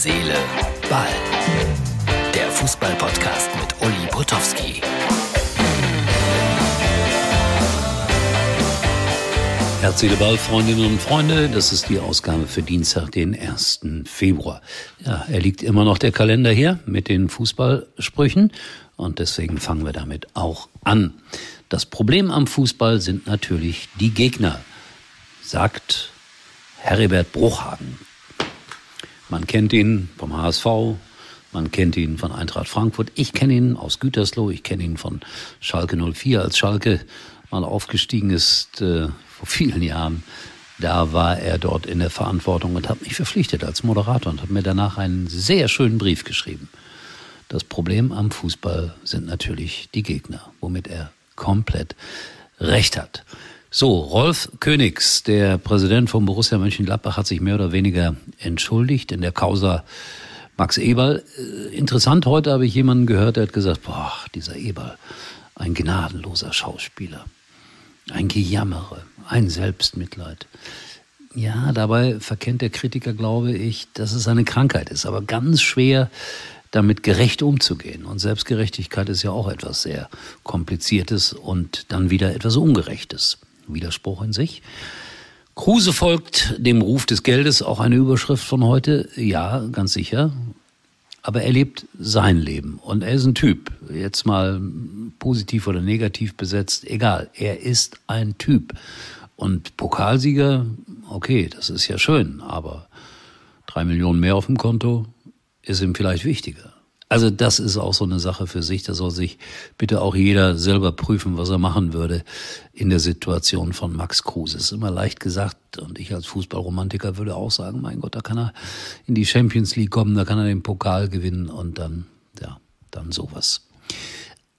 Seele, Ball. Der Fußball-Podcast mit Uli Potowski. Herz, Seele, Ball, Freundinnen und Freunde, das ist die Ausgabe für Dienstag, den 1. Februar. Ja, er liegt immer noch der Kalender hier mit den Fußballsprüchen und deswegen fangen wir damit auch an. Das Problem am Fußball sind natürlich die Gegner, sagt Heribert Bruchhagen. Man kennt ihn vom HSV, man kennt ihn von Eintracht Frankfurt. Ich kenne ihn aus Gütersloh, ich kenne ihn von Schalke 04, als Schalke mal aufgestiegen ist äh, vor vielen Jahren. Da war er dort in der Verantwortung und hat mich verpflichtet als Moderator und hat mir danach einen sehr schönen Brief geschrieben. Das Problem am Fußball sind natürlich die Gegner, womit er komplett recht hat. So, Rolf Königs, der Präsident von Borussia Mönchengladbach, hat sich mehr oder weniger entschuldigt in der Causa Max Eberl. Äh, interessant, heute habe ich jemanden gehört, der hat gesagt, boah, dieser Eberl, ein gnadenloser Schauspieler, ein Gejammere, ein Selbstmitleid. Ja, dabei verkennt der Kritiker, glaube ich, dass es eine Krankheit ist, aber ganz schwer damit gerecht umzugehen. Und Selbstgerechtigkeit ist ja auch etwas sehr Kompliziertes und dann wieder etwas Ungerechtes. Widerspruch in sich. Kruse folgt dem Ruf des Geldes, auch eine Überschrift von heute. Ja, ganz sicher. Aber er lebt sein Leben und er ist ein Typ. Jetzt mal positiv oder negativ besetzt, egal. Er ist ein Typ. Und Pokalsieger, okay, das ist ja schön, aber drei Millionen mehr auf dem Konto ist ihm vielleicht wichtiger. Also das ist auch so eine Sache für sich. Da soll sich bitte auch jeder selber prüfen, was er machen würde in der Situation von Max Kruse. Ist immer leicht gesagt und ich als Fußballromantiker würde auch sagen, mein Gott, da kann er in die Champions League kommen, da kann er den Pokal gewinnen und dann, ja, dann sowas.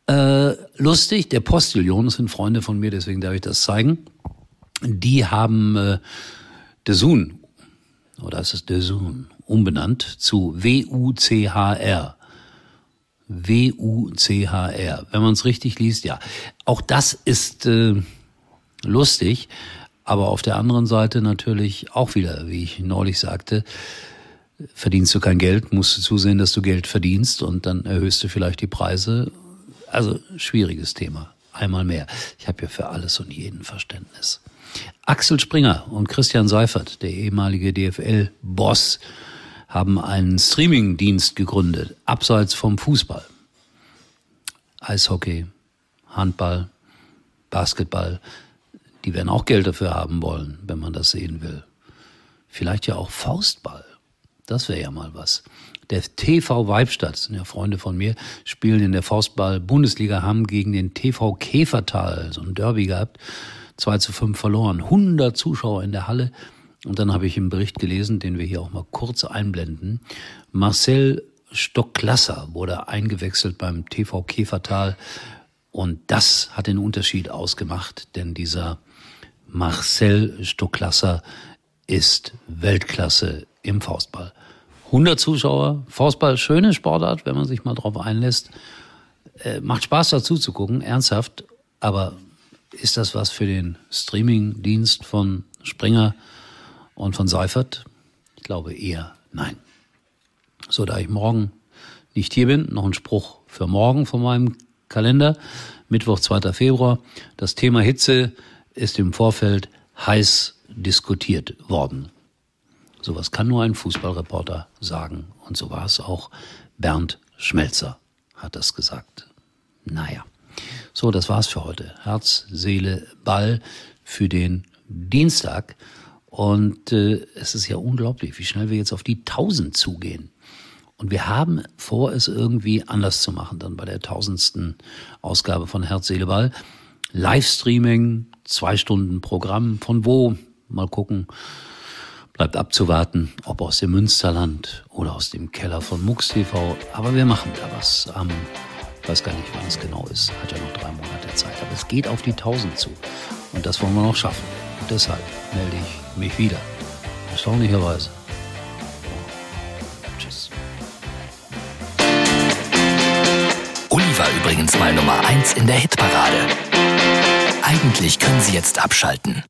Äh, lustig, der Postillon, das sind Freunde von mir, deswegen darf ich das zeigen. Die haben äh, Zoon, oder ist es Zoon, umbenannt zu W-U-C-H-R. W-U-C-H-R. Wenn man es richtig liest, ja. Auch das ist äh, lustig, aber auf der anderen Seite natürlich auch wieder, wie ich neulich sagte, verdienst du kein Geld, musst du zusehen, dass du Geld verdienst und dann erhöhst du vielleicht die Preise. Also schwieriges Thema. Einmal mehr. Ich habe ja für alles und jeden Verständnis. Axel Springer und Christian Seifert, der ehemalige DFL-Boss, haben einen Streaming-Dienst gegründet, abseits vom Fußball. Eishockey, Handball, Basketball, die werden auch Geld dafür haben wollen, wenn man das sehen will. Vielleicht ja auch Faustball. Das wäre ja mal was. Der TV Weibstadt, sind ja Freunde von mir, spielen in der Faustball-Bundesliga, haben gegen den TV Käfertal so ein Derby gehabt, 2 zu 5 verloren. 100 Zuschauer in der Halle. Und dann habe ich im Bericht gelesen, den wir hier auch mal kurz einblenden. Marcel Stocklasser wurde eingewechselt beim TV Käfertal. Und das hat den Unterschied ausgemacht, denn dieser Marcel Stocklasser ist Weltklasse im Faustball. 100 Zuschauer, Faustball, schöne Sportart, wenn man sich mal drauf einlässt. Äh, macht Spaß dazu zu gucken, ernsthaft. Aber ist das was für den Streaming-Dienst von Springer? Und von Seifert? Ich glaube eher nein. So, da ich morgen nicht hier bin, noch ein Spruch für morgen von meinem Kalender. Mittwoch, 2. Februar. Das Thema Hitze ist im Vorfeld heiß diskutiert worden. Sowas kann nur ein Fußballreporter sagen. Und so war es auch. Bernd Schmelzer hat das gesagt. Naja. So, das war's für heute. Herz, Seele, Ball für den Dienstag. Und äh, es ist ja unglaublich, wie schnell wir jetzt auf die 1000 zugehen. Und wir haben vor, es irgendwie anders zu machen, dann bei der tausendsten Ausgabe von Herz, Seele, Ball. Livestreaming, zwei Stunden Programm, von wo? Mal gucken. Bleibt abzuwarten, ob aus dem Münsterland oder aus dem Keller von MUX TV. Aber wir machen da was. Am, weiß gar nicht, wann es genau ist. Hat ja noch drei Monate Zeit. Aber es geht auf die 1000 zu. Und das wollen wir noch schaffen. Deshalb melde ich mich wieder. Erstaunlicherweise. Tschüss. Uli war übrigens mal Nummer 1 in der Hitparade. Eigentlich können Sie jetzt abschalten.